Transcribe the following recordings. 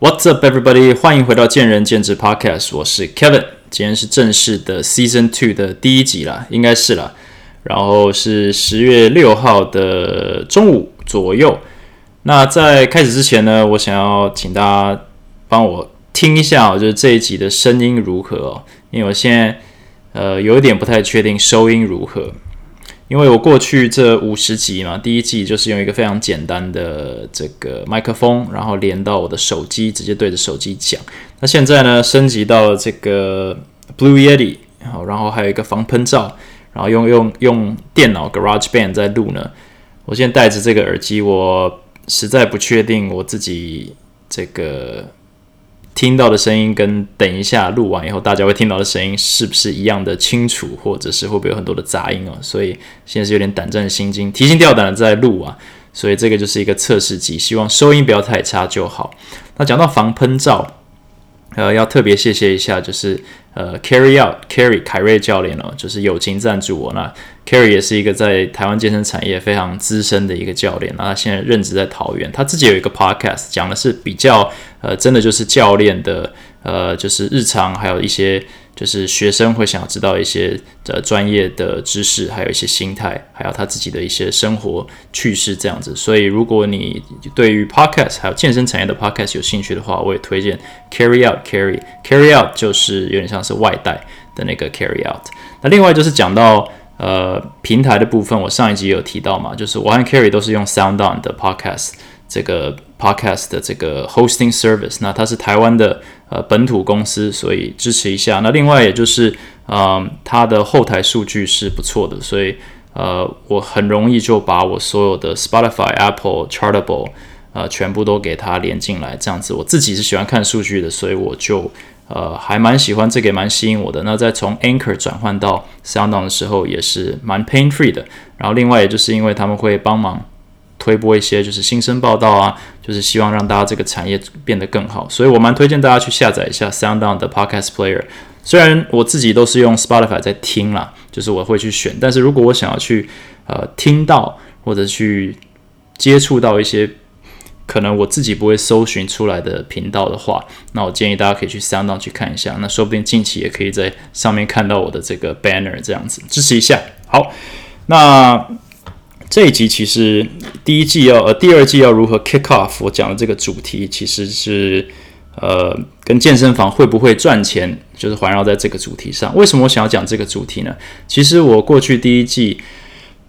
What's up, everybody？欢迎回到见仁见智 Podcast，我是 Kevin。今天是正式的 Season Two 的第一集啦，应该是啦。然后是十月六号的中午左右。那在开始之前呢，我想要请大家帮我听一下，就是这一集的声音如何哦？因为我现在呃有一点不太确定收音如何。因为我过去这五十集嘛，第一季就是用一个非常简单的这个麦克风，然后连到我的手机，直接对着手机讲。那现在呢，升级到了这个 Blue Yeti，好，然后还有一个防喷罩，然后用用用电脑 Garage Band 在录呢。我现在戴着这个耳机，我实在不确定我自己这个。听到的声音跟等一下录完以后大家会听到的声音是不是一样的清楚，或者是会不会有很多的杂音啊？所以现在是有点胆战心惊、提心吊胆的在录啊。所以这个就是一个测试机，希望收音不要太差就好。那讲到防喷罩。呃，要特别谢谢一下，就是呃，Carry Out Carry 凯瑞教练哦，就是友情赞助我。那 Carry 也是一个在台湾健身产业非常资深的一个教练，那他现在任职在桃园，他自己有一个 Podcast，讲的是比较呃，真的就是教练的呃，就是日常还有一些。就是学生会想要知道一些呃专业的知识，还有一些心态，还有他自己的一些生活趣事这样子。所以如果你对于 podcast 还有健身产业的 podcast 有兴趣的话，我也推荐 carry out carry carry out 就是有点像是外带的那个 carry out。那另外就是讲到呃平台的部分，我上一集有提到嘛，就是我和 carry 都是用 sound on 的 podcast 这个 podcast 的这个 hosting service。那它是台湾的。呃，本土公司，所以支持一下。那另外，也就是，嗯，它的后台数据是不错的，所以，呃，我很容易就把我所有的 Spotify、Apple、Chartable，呃，全部都给它连进来，这样子。我自己是喜欢看数据的，所以我就，呃，还蛮喜欢这个，也蛮吸引我的。那在从 Anchor 转换到 SoundOn 的时候，也是蛮 pain free 的。然后，另外，也就是因为他们会帮忙。推播一些就是新生报道啊，就是希望让大家这个产业变得更好，所以我蛮推荐大家去下载一下 SoundOn 的 Podcast Player。虽然我自己都是用 Spotify 在听啦，就是我会去选，但是如果我想要去呃听到或者去接触到一些可能我自己不会搜寻出来的频道的话，那我建议大家可以去 SoundOn 去看一下，那说不定近期也可以在上面看到我的这个 banner 这样子支持一下。好，那。这一集其实第一季要呃第二季要如何 kick off？我讲的这个主题其实是呃跟健身房会不会赚钱，就是环绕在这个主题上。为什么我想要讲这个主题呢？其实我过去第一季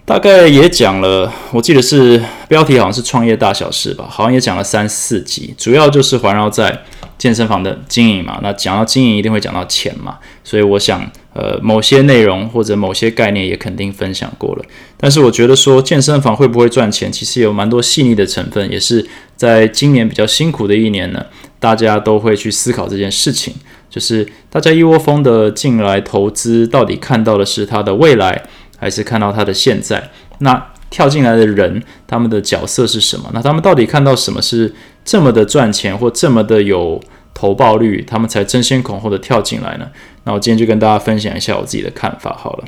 大概也讲了，我记得是标题好像是创业大小事吧，好像也讲了三四集，主要就是环绕在健身房的经营嘛。那讲到经营，一定会讲到钱嘛，所以我想。呃，某些内容或者某些概念也肯定分享过了，但是我觉得说健身房会不会赚钱，其实有蛮多细腻的成分，也是在今年比较辛苦的一年呢，大家都会去思考这件事情，就是大家一窝蜂的进来投资，到底看到的是它的未来，还是看到它的现在？那跳进来的人，他们的角色是什么？那他们到底看到什么是这么的赚钱，或这么的有？投报率，他们才争先恐后的跳进来呢。那我今天就跟大家分享一下我自己的看法好了。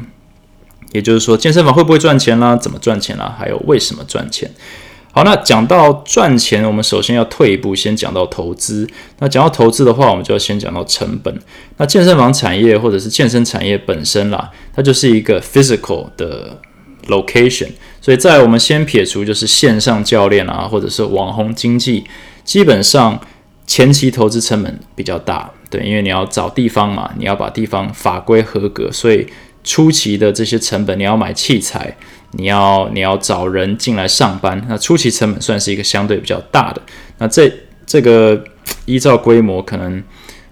也就是说，健身房会不会赚钱啦？怎么赚钱啦？还有为什么赚钱？好，那讲到赚钱，我们首先要退一步，先讲到投资。那讲到投资的话，我们就要先讲到成本。那健身房产业或者是健身产业本身啦，它就是一个 physical 的 location。所以在我们先撇除就是线上教练啊，或者是网红经济，基本上。前期投资成本比较大，对，因为你要找地方嘛，你要把地方法规合格，所以初期的这些成本，你要买器材，你要你要找人进来上班，那初期成本算是一个相对比较大的。那这这个依照规模，可能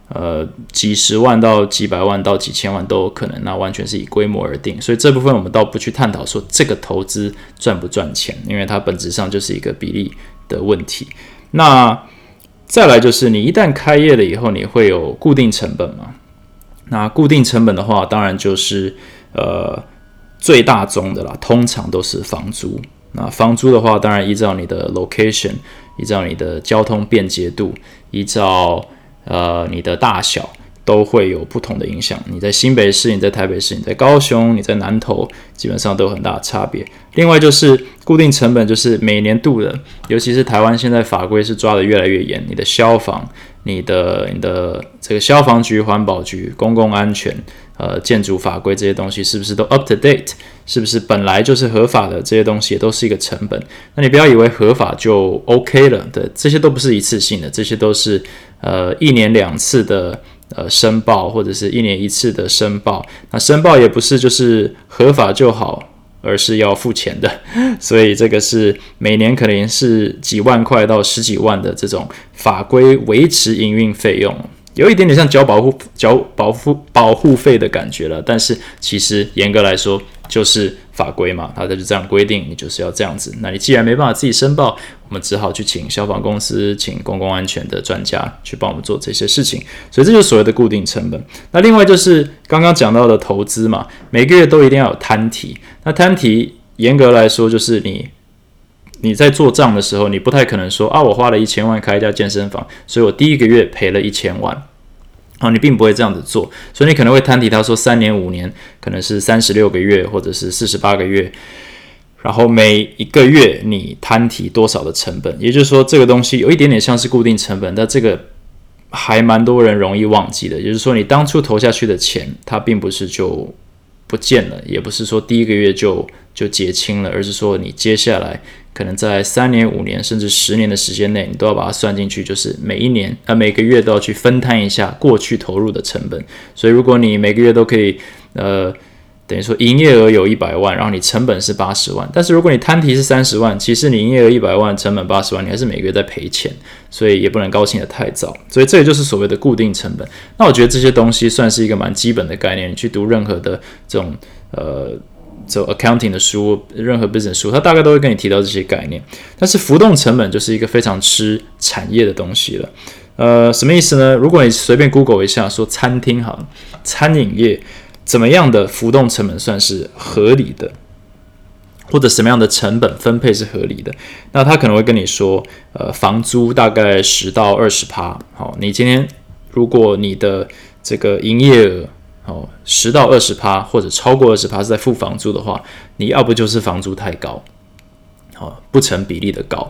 呃几十万到几百万到几千万都有可能，那完全是以规模而定。所以这部分我们倒不去探讨说这个投资赚不赚钱，因为它本质上就是一个比例的问题。那再来就是你一旦开业了以后，你会有固定成本嘛？那固定成本的话，当然就是呃最大宗的啦，通常都是房租。那房租的话，当然依照你的 location，依照你的交通便捷度，依照呃你的大小，都会有不同的影响。你在新北市，你在台北市，你在高雄，你在南投，基本上都有很大的差别。另外就是固定成本，就是每年度的，尤其是台湾现在法规是抓得越来越严，你的消防、你的、你的这个消防局、环保局、公共安全、呃建筑法规这些东西是不是都 up to date？是不是本来就是合法的这些东西也都是一个成本？那你不要以为合法就 OK 了，对，这些都不是一次性的，这些都是呃一年两次的。呃，申报或者是一年一次的申报，那申报也不是就是合法就好，而是要付钱的，所以这个是每年可能是几万块到十几万的这种法规维持营运费用，有一点点像交保护交保护保护费的感觉了，但是其实严格来说。就是法规嘛，它就是这样规定，你就是要这样子。那你既然没办法自己申报，我们只好去请消防公司、请公共安全的专家去帮我们做这些事情。所以这就是所谓的固定成本。那另外就是刚刚讲到的投资嘛，每个月都一定要有摊提。那摊提严格来说，就是你你在做账的时候，你不太可能说啊，我花了一千万开一家健身房，所以我第一个月赔了一千万。啊，你并不会这样子做，所以你可能会摊提他说三年五年可能是三十六个月或者是四十八个月，然后每一个月你摊提多少的成本，也就是说这个东西有一点点像是固定成本，但这个还蛮多人容易忘记的，也就是说你当初投下去的钱，它并不是就不见了，也不是说第一个月就就结清了，而是说你接下来。可能在三年、五年甚至十年的时间内，你都要把它算进去，就是每一年呃每个月都要去分摊一下过去投入的成本。所以，如果你每个月都可以呃等于说营业额有一百万，然后你成本是八十万，但是如果你摊提是三十万，其实你营业额一百万，成本八十万，你还是每个月在赔钱，所以也不能高兴的太早。所以这也就是所谓的固定成本。那我觉得这些东西算是一个蛮基本的概念，你去读任何的这种呃。走 accounting 的书，任何 business 书，它大概都会跟你提到这些概念。但是浮动成本就是一个非常吃产业的东西了。呃，什么意思呢？如果你随便 Google 一下，说餐厅哈，餐饮业怎么样的浮动成本算是合理的，或者什么样的成本分配是合理的？那他可能会跟你说，呃，房租大概十到二十趴。好，你今天如果你的这个营业额哦，十到二十趴或者超过二十趴是在付房租的话，你要不就是房租太高，哦，不成比例的高；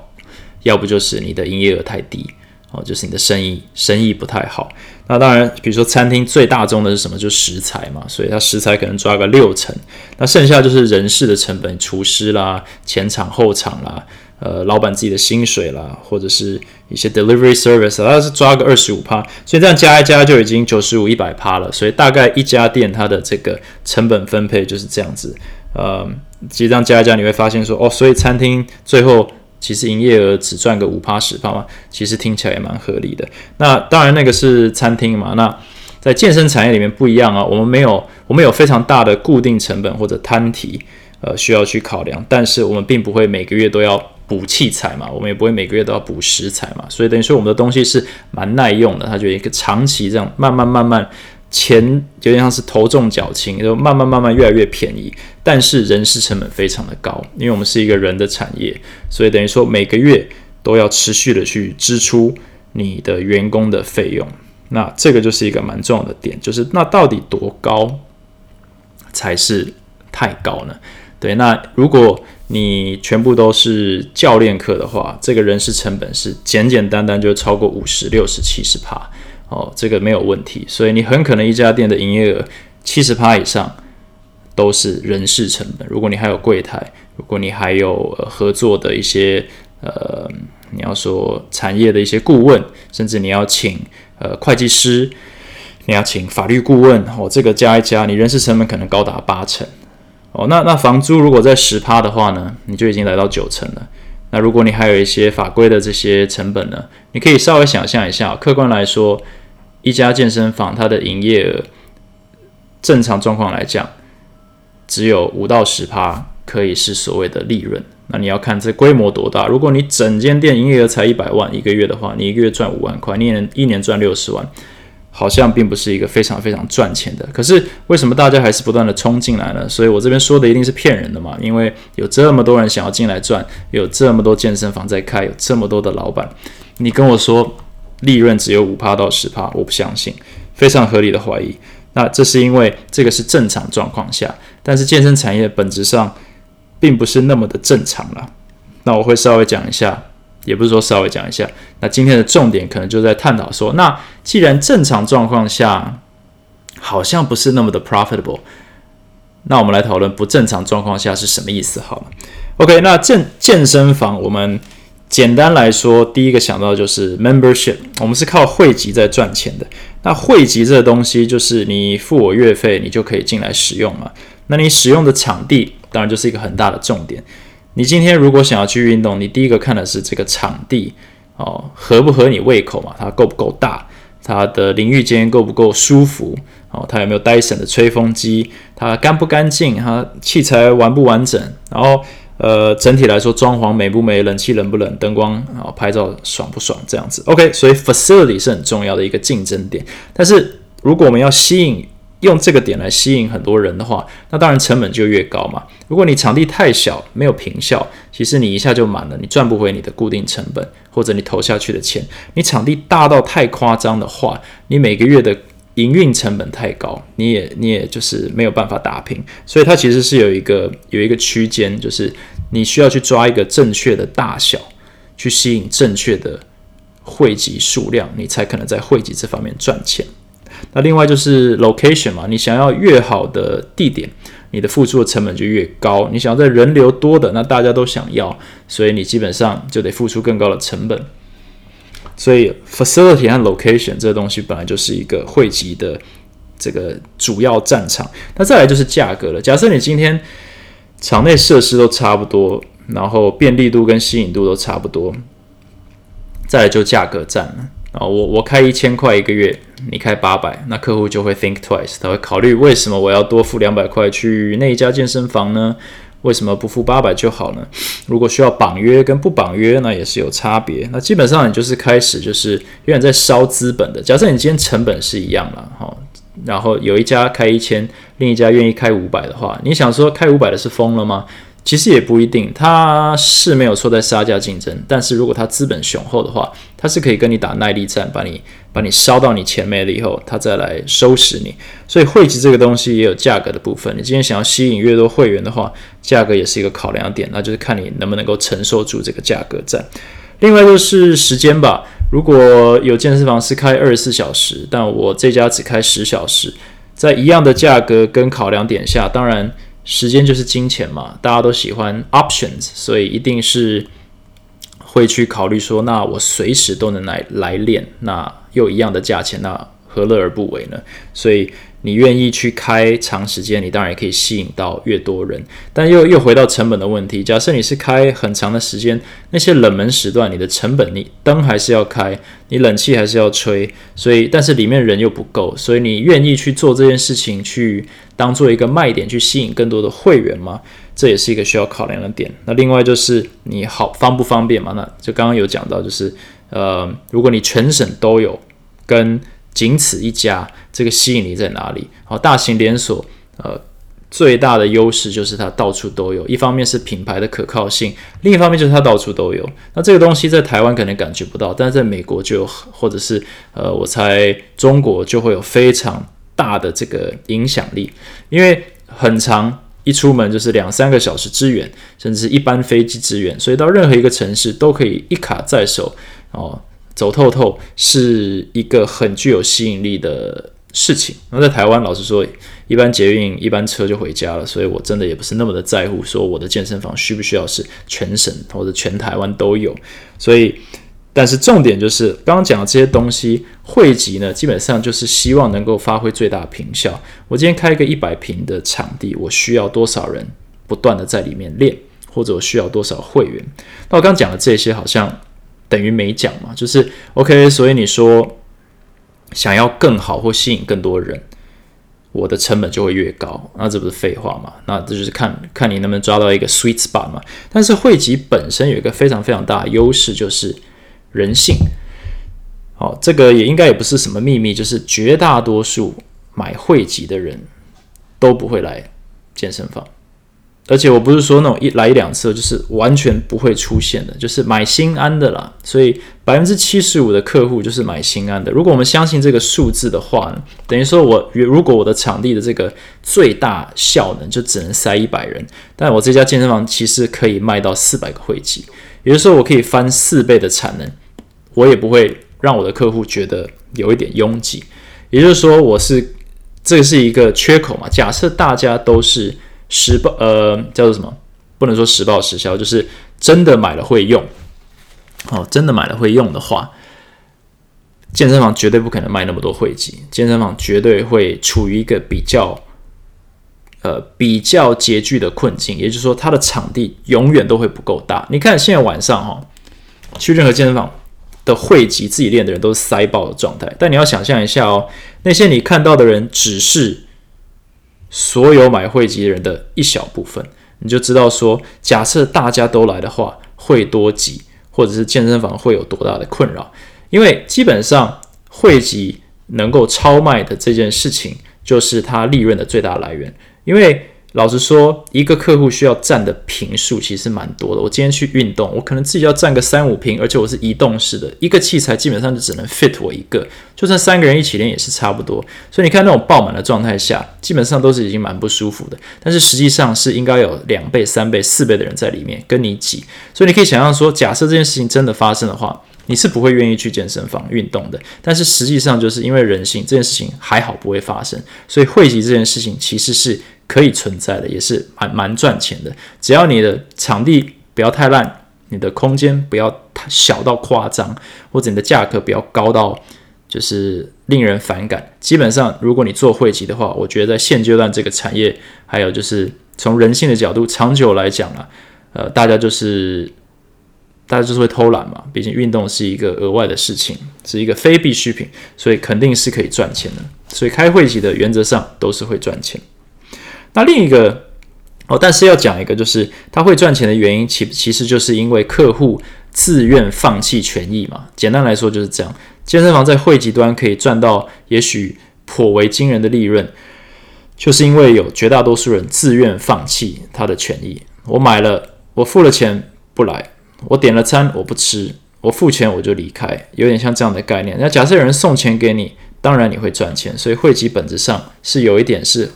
要不就是你的营业额太低，哦，就是你的生意生意不太好。那当然，比如说餐厅最大宗的是什么？就是食材嘛，所以它食材可能抓个六成，那剩下就是人事的成本，厨师啦、前场后场啦。呃，老板自己的薪水啦，或者是一些 delivery service，它是抓个二十五趴，所以这样加一加就已经九十五一百趴了。所以大概一家店它的这个成本分配就是这样子。呃，其实这样加一加，你会发现说，哦，所以餐厅最后其实营业额只赚个五趴十趴嘛，其实听起来也蛮合理的。那当然那个是餐厅嘛，那在健身产业里面不一样啊，我们没有我们有非常大的固定成本或者摊提，呃，需要去考量，但是我们并不会每个月都要。补器材嘛，我们也不会每个月都要补食材嘛，所以等于说我们的东西是蛮耐用的。它就一个长期这样慢慢慢慢，钱有点像是头重脚轻，就慢慢慢慢越来越便宜。但是人事成本非常的高，因为我们是一个人的产业，所以等于说每个月都要持续的去支出你的员工的费用。那这个就是一个蛮重要的点，就是那到底多高才是太高呢？对，那如果你全部都是教练课的话，这个人事成本是简简单单就超过五十六十七十趴哦，这个没有问题。所以你很可能一家店的营业额七十趴以上都是人事成本。如果你还有柜台，如果你还有合作的一些呃，你要说产业的一些顾问，甚至你要请呃会计师，你要请法律顾问哦，这个加一加，你人事成本可能高达八成。哦，那那房租如果在十趴的话呢，你就已经来到九成了。那如果你还有一些法规的这些成本呢，你可以稍微想象一下，客观来说，一家健身房它的营业额正常状况来讲，只有五到十趴可以是所谓的利润。那你要看这规模多大。如果你整间店营业额才一百万一个月的话，你一个月赚五万块，你年一年赚六十万。好像并不是一个非常非常赚钱的，可是为什么大家还是不断的冲进来呢？所以我这边说的一定是骗人的嘛，因为有这么多人想要进来赚，有这么多健身房在开，有这么多的老板，你跟我说利润只有五趴到十趴，我不相信。非常合理的怀疑。那这是因为这个是正常状况下，但是健身产业本质上并不是那么的正常了。那我会稍微讲一下，也不是说稍微讲一下。那今天的重点可能就在探讨说，那既然正常状况下好像不是那么的 profitable，那我们来讨论不正常状况下是什么意思好了。OK，那健健身房我们。简单来说，第一个想到就是 membership，我们是靠会籍在赚钱的。那会籍这个东西，就是你付我月费，你就可以进来使用嘛。那你使用的场地，当然就是一个很大的重点。你今天如果想要去运动，你第一个看的是这个场地哦，合不合你胃口嘛？它够不够大？它的淋浴间够不够舒服？哦，它有没有 Dyson 的吹风机？它干不干净？它器材完不完整？然后。呃，整体来说，装潢美不美，冷气冷不冷，灯光啊，拍照爽不爽，这样子。OK，所以 facility 是很重要的一个竞争点。但是，如果我们要吸引用这个点来吸引很多人的话，那当然成本就越高嘛。如果你场地太小，没有平效，其实你一下就满了，你赚不回你的固定成本或者你投下去的钱。你场地大到太夸张的话，你每个月的营运成本太高，你也你也就是没有办法打平，所以它其实是有一个有一个区间，就是你需要去抓一个正确的大小，去吸引正确的汇集数量，你才可能在汇集这方面赚钱。那另外就是 location 嘛，你想要越好的地点，你的付出的成本就越高。你想要在人流多的，那大家都想要，所以你基本上就得付出更高的成本。所以，facility 和 location 这个东西本来就是一个汇集的这个主要战场。那再来就是价格了。假设你今天场内设施都差不多，然后便利度跟吸引度都差不多，再来就价格战了。啊，我我开一千块一个月，你开八百，那客户就会 think twice，他会考虑为什么我要多付两百块去那一家健身房呢？为什么不付八百就好呢？如果需要绑约跟不绑约，那也是有差别。那基本上你就是开始就是有点在烧资本的。假设你今天成本是一样了，哈，然后有一家开一千，另一家愿意开五百的话，你想说开五百的是疯了吗？其实也不一定，他是没有错在杀价竞争，但是如果他资本雄厚的话，他是可以跟你打耐力战，把你把你烧到你钱没了以后，他再来收拾你。所以汇集这个东西也有价格的部分，你今天想要吸引越多会员的话，价格也是一个考量点，那就是看你能不能够承受住这个价格战。另外就是时间吧，如果有健身房是开二十四小时，但我这家只开十小时，在一样的价格跟考量点下，当然。时间就是金钱嘛，大家都喜欢 options，所以一定是会去考虑说，那我随时都能来来练，那又一样的价钱，那何乐而不为呢？所以。你愿意去开长时间，你当然也可以吸引到越多人。但又又回到成本的问题。假设你是开很长的时间，那些冷门时段，你的成本，你灯还是要开，你冷气还是要吹，所以但是里面人又不够，所以你愿意去做这件事情，去当做一个卖点，去吸引更多的会员吗？这也是一个需要考量的点。那另外就是你好方不方便嘛？那就刚刚有讲到，就是呃，如果你全省都有跟。仅此一家，这个吸引力在哪里？好，大型连锁，呃，最大的优势就是它到处都有。一方面是品牌的可靠性，另一方面就是它到处都有。那这个东西在台湾可能感觉不到，但是在美国就有，或者是呃，我猜中国就会有非常大的这个影响力，因为很长一出门就是两三个小时支援，甚至是一般飞机支援，所以到任何一个城市都可以一卡在手哦。走透透是一个很具有吸引力的事情。那在台湾，老实说，一般捷运、一般车就回家了，所以我真的也不是那么的在乎，说我的健身房需不需要是全省或者全台湾都有。所以，但是重点就是刚刚讲的这些东西汇集呢，基本上就是希望能够发挥最大平效。我今天开一个一百平的场地，我需要多少人不断的在里面练，或者我需要多少会员？那我刚刚讲的这些，好像。等于没讲嘛，就是 OK。所以你说想要更好或吸引更多人，我的成本就会越高，那这不是废话嘛？那这就是看看你能不能抓到一个 sweet spot 嘛。但是汇集本身有一个非常非常大的优势，就是人性。好，这个也应该也不是什么秘密，就是绝大多数买汇集的人都不会来健身房。而且我不是说那种一来一两次，就是完全不会出现的，就是买心安的啦。所以百分之七十五的客户就是买心安的。如果我们相信这个数字的话呢，等于说我如果我的场地的这个最大效能就只能塞一百人，但我这家健身房其实可以卖到四百个会籍，也就是说我可以翻四倍的产能，我也不会让我的客户觉得有一点拥挤。也就是说，我是这是一个缺口嘛？假设大家都是。实报呃叫做什么？不能说实报实销，就是真的买了会用。哦，真的买了会用的话，健身房绝对不可能卖那么多会籍，健身房绝对会处于一个比较呃比较拮据的困境。也就是说，它的场地永远都会不够大。你看现在晚上哈，去任何健身房的汇集自己练的人都是塞爆的状态。但你要想象一下哦，那些你看到的人只是。所有买汇籍人的一小部分，你就知道说，假设大家都来的话，会多挤，或者是健身房会有多大的困扰。因为基本上汇集能够超卖的这件事情，就是它利润的最大来源，因为。老实说，一个客户需要占的平数其实蛮多的。我今天去运动，我可能自己要占个三五平，而且我是移动式的，一个器材基本上就只能 fit 我一个，就算三个人一起练也是差不多。所以你看那种爆满的状态下，基本上都是已经蛮不舒服的。但是实际上是应该有两倍、三倍、四倍的人在里面跟你挤，所以你可以想象说，假设这件事情真的发生的话。你是不会愿意去健身房运动的，但是实际上就是因为人性，这件事情还好不会发生，所以汇集这件事情其实是可以存在的，也是蛮蛮赚钱的。只要你的场地不要太烂，你的空间不要太小到夸张，或者你的价格不要高到就是令人反感。基本上，如果你做汇集的话，我觉得在现阶段这个产业，还有就是从人性的角度，长久来讲啊，呃，大家就是。大家就是会偷懒嘛，毕竟运动是一个额外的事情，是一个非必需品，所以肯定是可以赚钱的。所以开会籍的原则上都是会赚钱。那另一个哦，但是要讲一个，就是他会赚钱的原因，其其实就是因为客户自愿放弃权益嘛。简单来说就是这样，健身房在会籍端可以赚到也许颇为惊人的利润，就是因为有绝大多数人自愿放弃他的权益。我买了，我付了钱不来。我点了餐，我不吃，我付钱我就离开，有点像这样的概念。那假设有人送钱给你，当然你会赚钱。所以汇集本质上是有一点是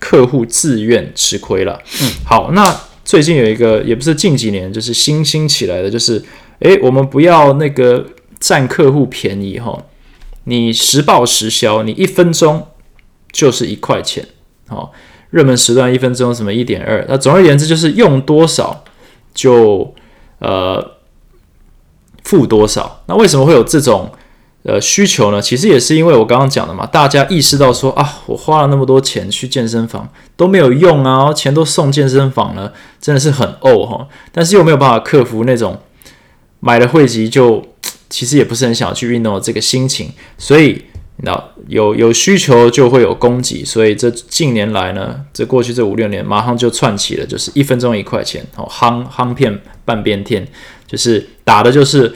客户自愿吃亏了。嗯，好，那最近有一个也不是近几年，就是新兴起来的，就是诶，我们不要那个占客户便宜哈，你实报实销，你一分钟就是一块钱，好，热门时段一分钟什么一点二，那总而言之就是用多少就。呃，付多少？那为什么会有这种呃需求呢？其实也是因为我刚刚讲的嘛，大家意识到说啊，我花了那么多钱去健身房都没有用啊，钱都送健身房了，真的是很怄哈。但是又没有办法克服那种买了会籍就其实也不是很想去运动的这个心情，所以。那有有需求就会有供给，所以这近年来呢，这过去这五六年马上就串起了，就是一分钟一块钱哦，夯夯片半边天，就是打的就是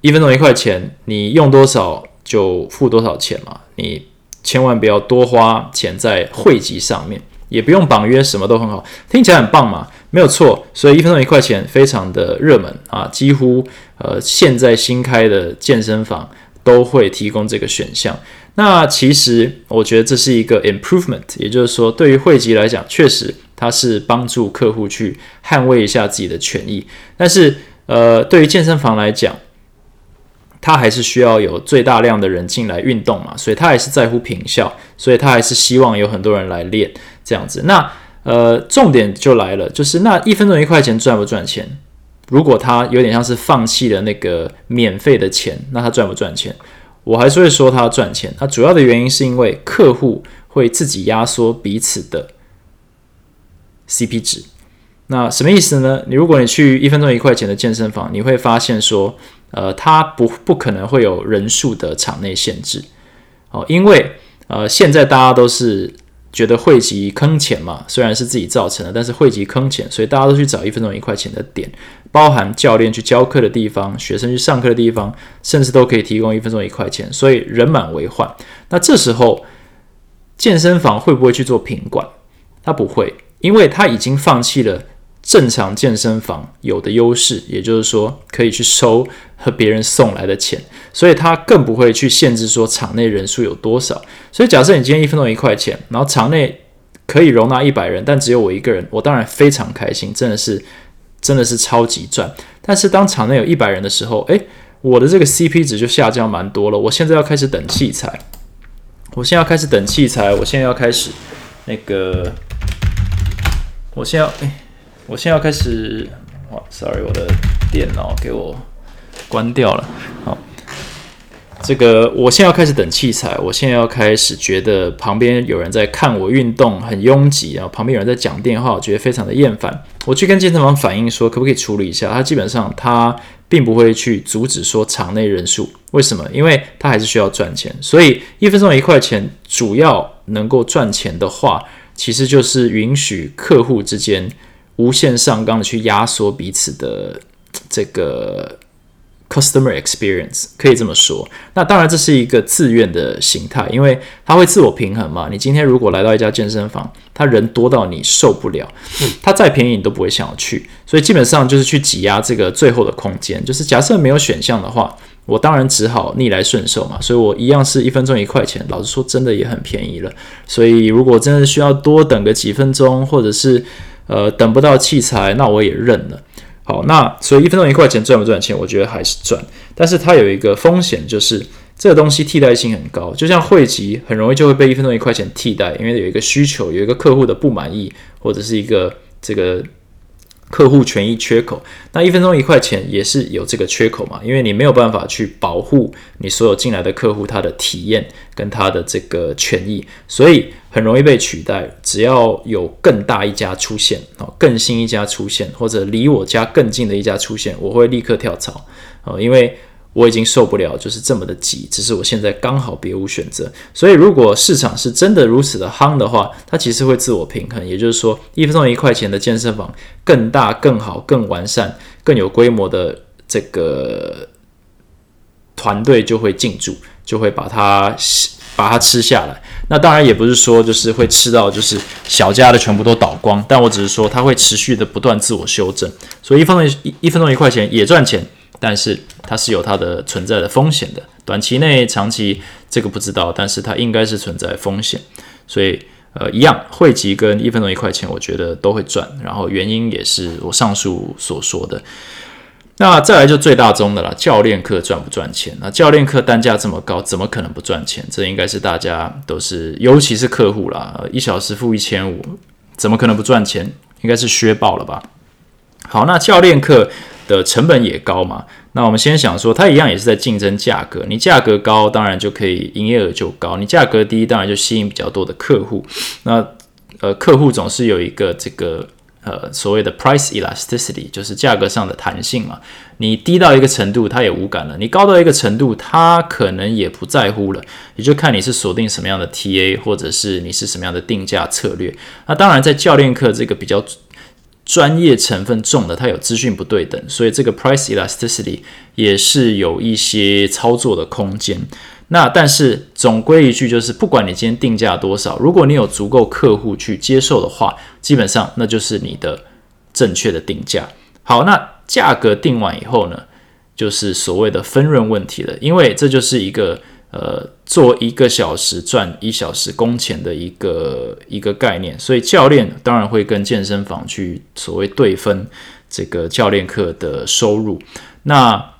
一分钟一块钱，你用多少就付多少钱嘛，你千万不要多花钱在汇集上面，也不用绑约，什么都很好，听起来很棒嘛，没有错，所以一分钟一块钱非常的热门啊，几乎呃现在新开的健身房。都会提供这个选项。那其实我觉得这是一个 improvement，也就是说，对于汇集来讲，确实它是帮助客户去捍卫一下自己的权益。但是，呃，对于健身房来讲，他还是需要有最大量的人进来运动嘛，所以他还是在乎平效，所以他还是希望有很多人来练这样子。那呃，重点就来了，就是那一分钟一块钱赚不赚钱？如果他有点像是放弃了那个免费的钱，那他赚不赚钱？我还是会说他赚钱。他主要的原因是因为客户会自己压缩彼此的 CP 值。那什么意思呢？你如果你去一分钟一块钱的健身房，你会发现说，呃，它不不可能会有人数的场内限制。哦，因为呃，现在大家都是。觉得汇集坑钱嘛，虽然是自己造成的，但是汇集坑钱，所以大家都去找一分钟一块钱的点，包含教练去教课的地方、学生去上课的地方，甚至都可以提供一分钟一块钱，所以人满为患。那这时候健身房会不会去做品管？他不会，因为他已经放弃了正常健身房有的优势，也就是说可以去收和别人送来的钱，所以他更不会去限制说场内人数有多少。所以假设你今天一分钟一块钱，然后场内可以容纳一百人，但只有我一个人，我当然非常开心，真的是真的是超级赚。但是当场内有一百人的时候，诶，我的这个 CP 值就下降蛮多了。我现在要开始等器材，我现在要开始等器材，我现在要开始那个。我现在，哎，我现在要开始，哇，sorry，我的电脑给我关掉了。好，这个我现在要开始等器材，我现在要开始觉得旁边有人在看我运动，很拥挤啊，旁边有人在讲电话，我觉得非常的厌烦。我去跟健身房反映说，可不可以处理一下？他基本上他并不会去阻止说场内人数，为什么？因为他还是需要赚钱，所以一分钟一块钱，主要能够赚钱的话。其实就是允许客户之间无限上纲的去压缩彼此的这个 customer experience，可以这么说。那当然这是一个自愿的形态，因为它会自我平衡嘛。你今天如果来到一家健身房，他人多到你受不了，他再便宜你都不会想要去，所以基本上就是去挤压这个最后的空间。就是假设没有选项的话。我当然只好逆来顺受嘛，所以我一样是一分钟一块钱。老实说，真的也很便宜了。所以如果真的需要多等个几分钟，或者是呃等不到器材，那我也认了。好，那所以一分钟一块钱赚不赚钱？我觉得还是赚。但是它有一个风险，就是这个东西替代性很高。就像汇集，很容易就会被一分钟一块钱替代，因为有一个需求，有一个客户的不满意，或者是一个这个。客户权益缺口，那一分钟一块钱也是有这个缺口嘛？因为你没有办法去保护你所有进来的客户他的体验跟他的这个权益，所以很容易被取代。只要有更大一家出现哦，更新一家出现，或者离我家更近的一家出现，我会立刻跳槽哦，因为。我已经受不了，就是这么的挤，只是我现在刚好别无选择。所以，如果市场是真的如此的夯的话，它其实会自我平衡。也就是说，一分钟一块钱的健身房，更大、更好、更完善、更有规模的这个团队就会进驻，就会把它把它吃下来。那当然也不是说就是会吃到就是小家的全部都倒光，但我只是说它会持续的不断自我修正。所以，一分钟一一分钟一块钱也赚钱。但是它是有它的存在的风险的，短期内、长期这个不知道，但是它应该是存在风险，所以呃一样，汇集跟一分钟一块钱，我觉得都会赚，然后原因也是我上述所说的。那再来就最大宗的了，教练课赚不赚钱？那教练课单价这么高，怎么可能不赚钱？这应该是大家都是，尤其是客户啦，一小时付一千五，怎么可能不赚钱？应该是削爆了吧？好，那教练课。的成本也高嘛？那我们先想说，它一样也是在竞争价格。你价格高，当然就可以营业额就高；你价格低，当然就吸引比较多的客户。那呃，客户总是有一个这个呃所谓的 price elasticity，就是价格上的弹性嘛。你低到一个程度，他也无感了；你高到一个程度，他可能也不在乎了。也就看你是锁定什么样的 TA，或者是你是什么样的定价策略。那当然，在教练课这个比较。专业成分重的，它有资讯不对等，所以这个 price elasticity 也是有一些操作的空间。那但是总归一句就是，不管你今天定价多少，如果你有足够客户去接受的话，基本上那就是你的正确的定价。好，那价格定完以后呢，就是所谓的分润问题了，因为这就是一个。呃，做一个小时赚一小时工钱的一个一个概念，所以教练当然会跟健身房去所谓对分这个教练课的收入。那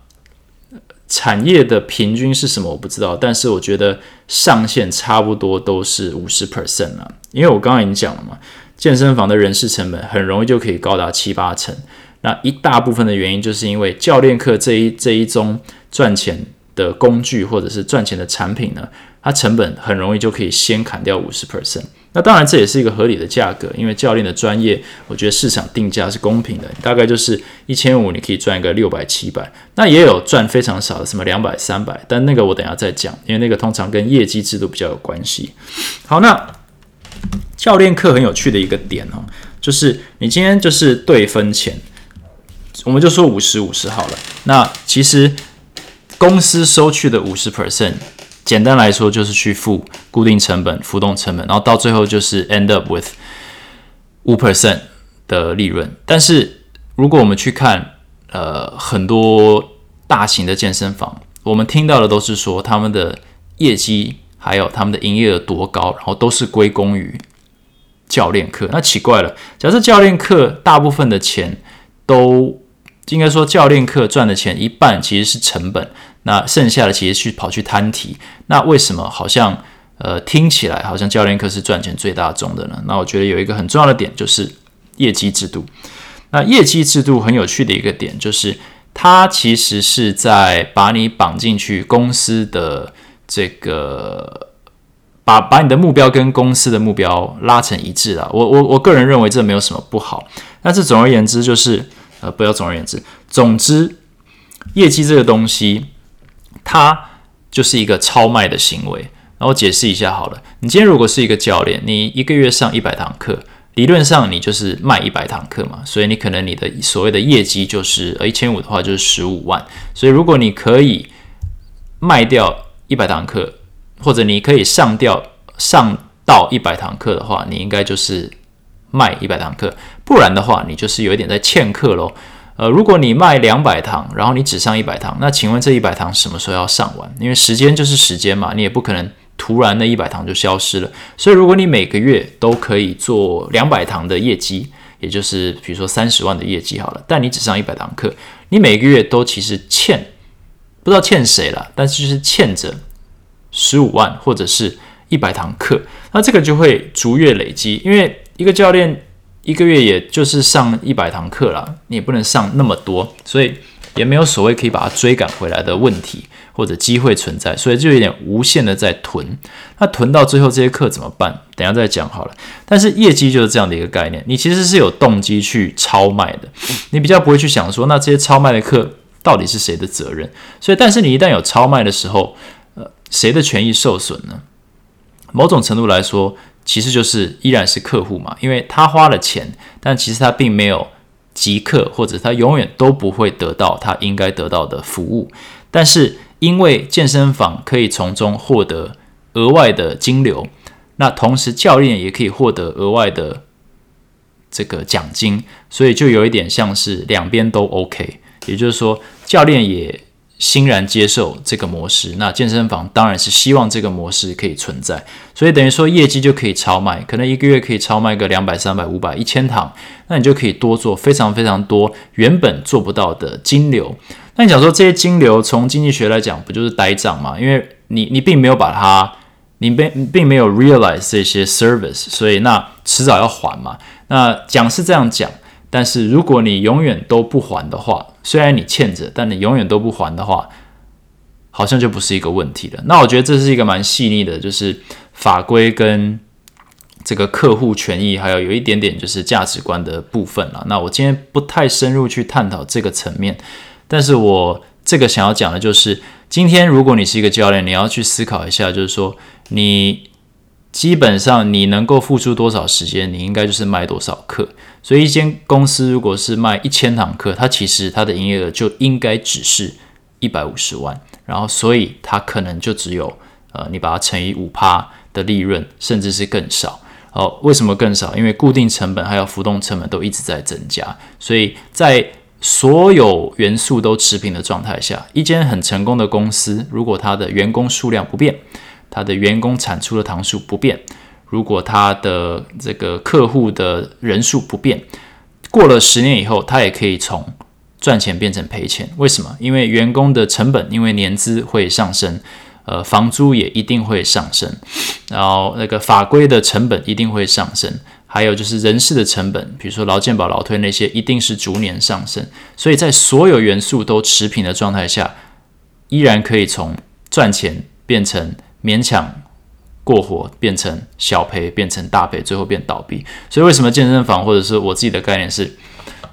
产业的平均是什么？我不知道，但是我觉得上限差不多都是五十 percent 了。因为我刚刚已经讲了嘛，健身房的人事成本很容易就可以高达七八成。那一大部分的原因就是因为教练课这一这一宗赚钱。的工具或者是赚钱的产品呢，它成本很容易就可以先砍掉五十 percent。那当然这也是一个合理的价格，因为教练的专业，我觉得市场定价是公平的，大概就是一千五，你可以赚一个六百七百。那也有赚非常少的，什么两百三百，但那个我等下再讲，因为那个通常跟业绩制度比较有关系。好，那教练课很有趣的一个点哦，就是你今天就是对分钱，我们就说五十五十好了。那其实。公司收去的五十 percent，简单来说就是去付固定成本、浮动成本，然后到最后就是 end up with 五 percent 的利润。但是如果我们去看呃很多大型的健身房，我们听到的都是说他们的业绩还有他们的营业额多高，然后都是归功于教练课。那奇怪了，假设教练课大部分的钱都应该说教练课赚的钱一半其实是成本，那剩下的其实去跑去摊提。那为什么好像呃听起来好像教练课是赚钱最大宗的呢？那我觉得有一个很重要的点就是业绩制度。那业绩制度很有趣的一个点就是。它其实是在把你绑进去公司的这个，把把你的目标跟公司的目标拉成一致了。我我我个人认为这没有什么不好。但是总而言之，就是呃，不要总而言之，总之，业绩这个东西，它就是一个超卖的行为。然后解释一下好了，你今天如果是一个教练，你一个月上一百堂课。理论上你就是卖一百堂课嘛，所以你可能你的所谓的业绩就是呃一千五的话就是十五万，所以如果你可以卖掉一百堂课，或者你可以上掉上到一百堂课的话，你应该就是卖一百堂课，不然的话你就是有一点在欠课喽。呃，如果你卖两百堂，然后你只上一百堂，那请问这一百堂什么时候要上完？因为时间就是时间嘛，你也不可能。突然那一百堂就消失了，所以如果你每个月都可以做两百堂的业绩，也就是比如说三十万的业绩好了，但你只上一百堂课，你每个月都其实欠不知道欠谁了，但是就是欠着十五万或者是一百堂课，那这个就会逐月累积，因为一个教练一个月也就是上一百堂课了，你也不能上那么多，所以也没有所谓可以把它追赶回来的问题。或者机会存在，所以就有点无限的在囤。那囤到最后这些课怎么办？等下再讲好了。但是业绩就是这样的一个概念，你其实是有动机去超卖的，你比较不会去想说，那这些超卖的课到底是谁的责任？所以，但是你一旦有超卖的时候，呃，谁的权益受损呢？某种程度来说，其实就是依然是客户嘛，因为他花了钱，但其实他并没有即刻，或者他永远都不会得到他应该得到的服务，但是。因为健身房可以从中获得额外的金流，那同时教练也可以获得额外的这个奖金，所以就有一点像是两边都 OK。也就是说，教练也欣然接受这个模式，那健身房当然是希望这个模式可以存在，所以等于说业绩就可以超卖，可能一个月可以超卖个两百、三百、五百、一千堂，那你就可以多做非常非常多原本做不到的金流。那你讲说这些金流从经济学来讲不就是呆账吗？因为你你并没有把它，你并并没有 realize 这些 service，所以那迟早要还嘛。那讲是这样讲，但是如果你永远都不还的话，虽然你欠着，但你永远都不还的话，好像就不是一个问题了。那我觉得这是一个蛮细腻的，就是法规跟这个客户权益，还有有一点点就是价值观的部分了。那我今天不太深入去探讨这个层面。但是我这个想要讲的就是，今天如果你是一个教练，你要去思考一下，就是说你基本上你能够付出多少时间，你应该就是卖多少课。所以一间公司如果是卖一千堂课，它其实它的营业额就应该只是一百五十万，然后所以它可能就只有呃你把它乘以五趴的利润，甚至是更少。哦，为什么更少？因为固定成本还有浮动成本都一直在增加，所以在所有元素都持平的状态下，一间很成功的公司，如果它的员工数量不变，它的员工产出的糖数不变，如果他的这个客户的人数不变，过了十年以后，他也可以从赚钱变成赔钱。为什么？因为员工的成本，因为年资会上升，呃，房租也一定会上升，然后那个法规的成本一定会上升。还有就是人事的成本，比如说劳健保、劳退那些，一定是逐年上升。所以在所有元素都持平的状态下，依然可以从赚钱变成勉强过火，变成小赔，变成大赔，最后变倒闭。所以为什么健身房或者是我自己的概念是，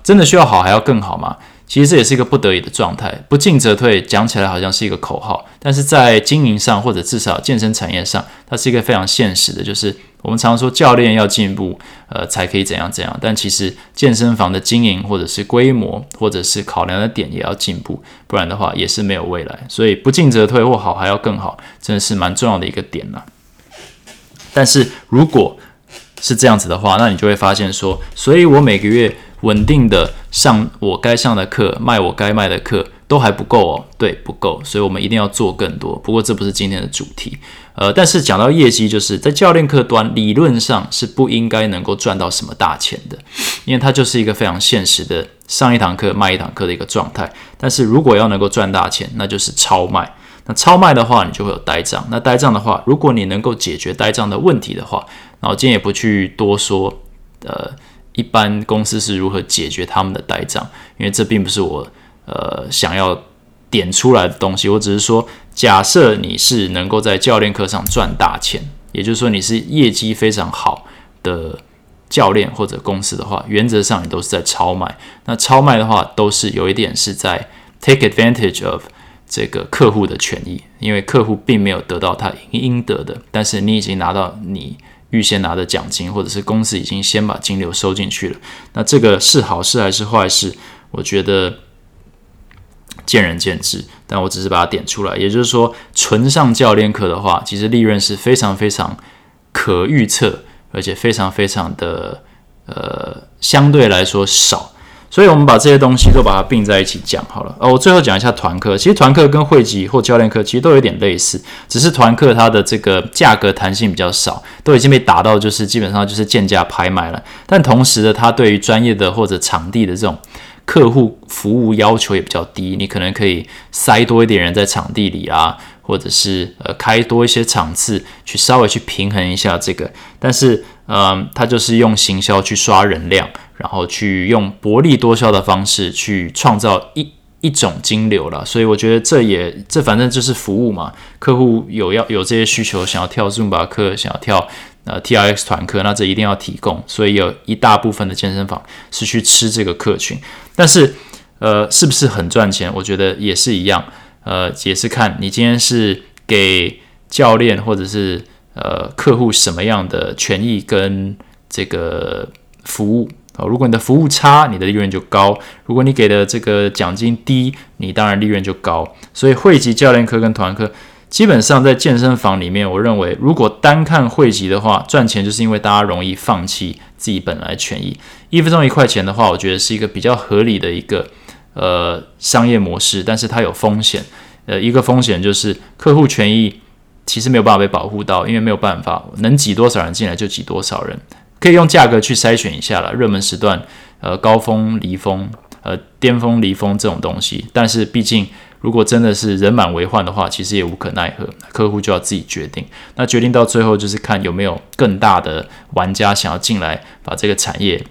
真的需要好还要更好吗？其实这也是一个不得已的状态，不进则退，讲起来好像是一个口号，但是在经营上或者至少健身产业上，它是一个非常现实的，就是我们常说教练要进步，呃，才可以怎样怎样，但其实健身房的经营或者是规模或者是考量的点也要进步，不然的话也是没有未来。所以不进则退或好还要更好，真的是蛮重要的一个点了。但是如果是这样子的话，那你就会发现说，所以我每个月稳定的上我该上的课，卖我该卖的课都还不够哦，对，不够，所以我们一定要做更多。不过这不是今天的主题，呃，但是讲到业绩，就是在教练课端理论上是不应该能够赚到什么大钱的，因为它就是一个非常现实的上一堂课卖一堂课的一个状态。但是如果要能够赚大钱，那就是超卖。那超卖的话，你就会有呆账。那呆账的话，如果你能够解决呆账的问题的话，那我今天也不去多说，呃，一般公司是如何解决他们的呆账，因为这并不是我呃想要点出来的东西。我只是说，假设你是能够在教练课上赚大钱，也就是说你是业绩非常好的教练或者公司的话，原则上你都是在超卖。那超卖的话，都是有一点是在 take advantage of。这个客户的权益，因为客户并没有得到他应得的，但是你已经拿到你预先拿的奖金，或者是公司已经先把金流收进去了。那这个是好事还是坏事？我觉得见仁见智。但我只是把它点出来，也就是说，纯上教练课的话，其实利润是非常非常可预测，而且非常非常的呃相对来说少。所以，我们把这些东西都把它并在一起讲好了。呃，我最后讲一下团课。其实团课跟会籍或教练课其实都有点类似，只是团课它的这个价格弹性比较少，都已经被打到就是基本上就是贱价拍卖了。但同时的，它对于专业的或者场地的这种客户服务要求也比较低。你可能可以塞多一点人在场地里啊，或者是呃开多一些场次，去稍微去平衡一下这个。但是，嗯，它就是用行销去刷人量。然后去用薄利多销的方式去创造一一种金流了，所以我觉得这也这反正就是服务嘛。客户有要有这些需求，想要跳 Zumba 课，想要跳呃 TRX 团课，那这一定要提供。所以有一大部分的健身房是去吃这个客群，但是呃是不是很赚钱？我觉得也是一样，呃也是看你今天是给教练或者是呃客户什么样的权益跟这个服务。哦，如果你的服务差，你的利润就高；如果你给的这个奖金低，你当然利润就高。所以汇集教练课跟团课，基本上在健身房里面，我认为如果单看汇集的话，赚钱就是因为大家容易放弃自己本来权益。一分钟一块钱的话，我觉得是一个比较合理的一个呃商业模式，但是它有风险。呃，一个风险就是客户权益其实没有办法被保护到，因为没有办法能挤多少人进来就挤多少人。可以用价格去筛选一下了，热门时段，呃，高峰离峰，呃，巅峰离峰这种东西。但是毕竟，如果真的是人满为患的话，其实也无可奈何，客户就要自己决定。那决定到最后就是看有没有更大的玩家想要进来，把这个产业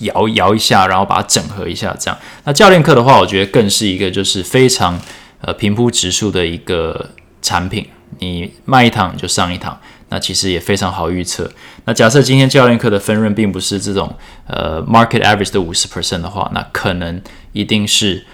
摇摇一下，然后把它整合一下，这样。那教练课的话，我觉得更是一个就是非常呃平铺直述的一个产品，你卖一堂就上一堂。那其实也非常好预测。那假设今天教练课的分润并不是这种呃 market average 的五十 percent 的话，那可能一定是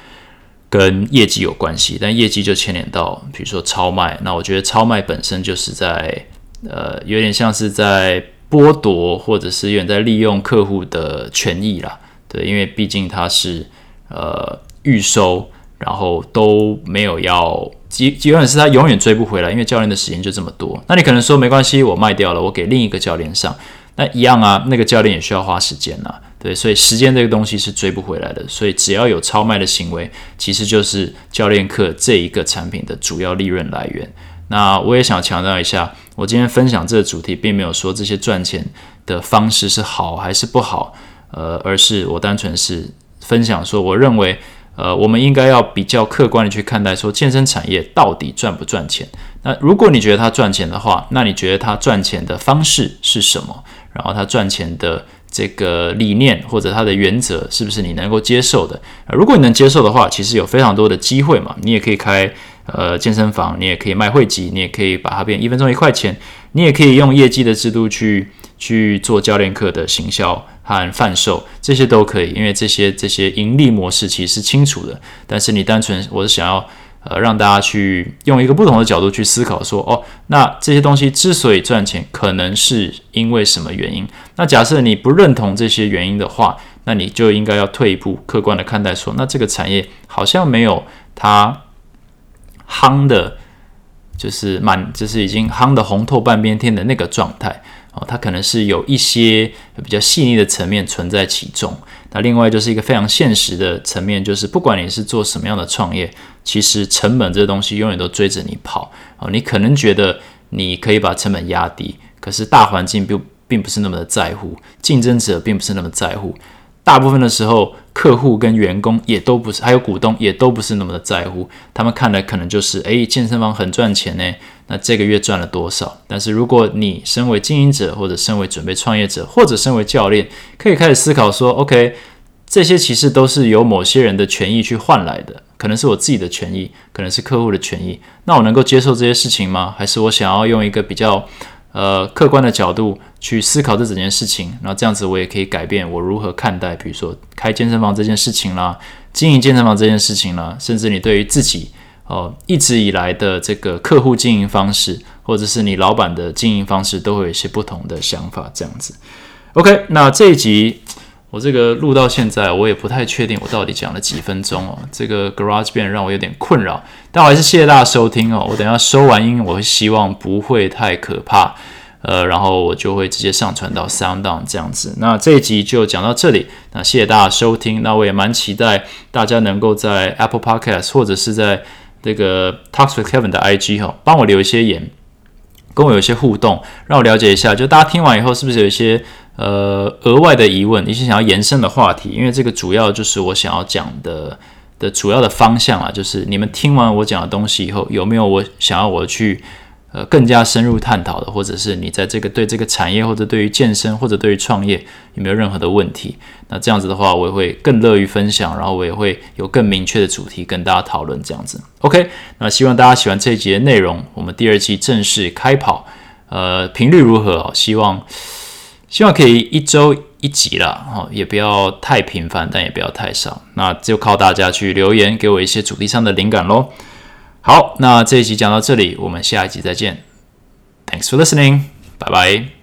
跟业绩有关系。但业绩就牵连到，比如说超卖。那我觉得超卖本身就是在呃有点像是在剥夺，或者是有点在利用客户的权益啦。对，因为毕竟它是呃预收，然后都没有要。基基本是他永远追不回来，因为教练的时间就这么多。那你可能说没关系，我卖掉了，我给另一个教练上，那一样啊，那个教练也需要花时间呐，对，所以时间这个东西是追不回来的。所以只要有超卖的行为，其实就是教练课这一个产品的主要利润来源。那我也想强调一下，我今天分享这个主题，并没有说这些赚钱的方式是好还是不好，呃，而是我单纯是分享说，我认为。呃，我们应该要比较客观的去看待，说健身产业到底赚不赚钱？那如果你觉得它赚钱的话，那你觉得它赚钱的方式是什么？然后它赚钱的这个理念或者它的原则是不是你能够接受的？如果你能接受的话，其实有非常多的机会嘛。你也可以开呃健身房，你也可以卖会籍，你也可以把它变一分钟一块钱，你也可以用业绩的制度去去做教练课的行销。和贩售这些都可以，因为这些这些盈利模式其实是清楚的。但是你单纯我是想要呃让大家去用一个不同的角度去思考，说哦，那这些东西之所以赚钱，可能是因为什么原因？那假设你不认同这些原因的话，那你就应该要退一步，客观的看待说，那这个产业好像没有它夯的就是满，就是已经夯的红透半边天的那个状态哦，它可能是有一些比较细腻的层面存在其中。那另外就是一个非常现实的层面，就是不管你是做什么样的创业，其实成本这东西永远都追着你跑哦。你可能觉得你可以把成本压低，可是大环境并并不是那么的在乎，竞争者并不是那么在乎。大部分的时候，客户跟员工也都不是，还有股东也都不是那么的在乎。他们看的可能就是，诶，健身房很赚钱呢，那这个月赚了多少？但是如果你身为经营者，或者身为准备创业者，或者身为教练，可以开始思考说，OK，这些其实都是由某些人的权益去换来的，可能是我自己的权益，可能是客户的权益。那我能够接受这些事情吗？还是我想要用一个比较？呃，客观的角度去思考这整件事情，然后这样子我也可以改变我如何看待，比如说开健身房这件事情啦，经营健身房这件事情啦，甚至你对于自己哦一直以来的这个客户经营方式，或者是你老板的经营方式，都会有一些不同的想法。这样子，OK，那这一集我这个录到现在，我也不太确定我到底讲了几分钟哦。这个 Garage Band 让我有点困扰，但我还是谢谢大家收听哦。我等下收完音，我会希望不会太可怕。呃，然后我就会直接上传到 SoundOn 这样子。那这一集就讲到这里。那谢谢大家收听。那我也蛮期待大家能够在 Apple Podcast 或者是在这个 Talks with Kevin 的 IG 哈，帮我留一些言，跟我有一些互动，让我了解一下，就大家听完以后是不是有一些呃额外的疑问，一些想要延伸的话题？因为这个主要就是我想要讲的的主要的方向啊，就是你们听完我讲的东西以后，有没有我想要我去。呃，更加深入探讨的，或者是你在这个对这个产业，或者对于健身，或者对于创业有没有任何的问题？那这样子的话，我也会更乐于分享，然后我也会有更明确的主题跟大家讨论。这样子，OK？那希望大家喜欢这一集的内容。我们第二季正式开跑，呃，频率如何？希望希望可以一周一集了，哈，也不要太频繁，但也不要太少。那就靠大家去留言，给我一些主题上的灵感喽。好，那这一集讲到这里，我们下一集再见。Thanks for listening，拜拜。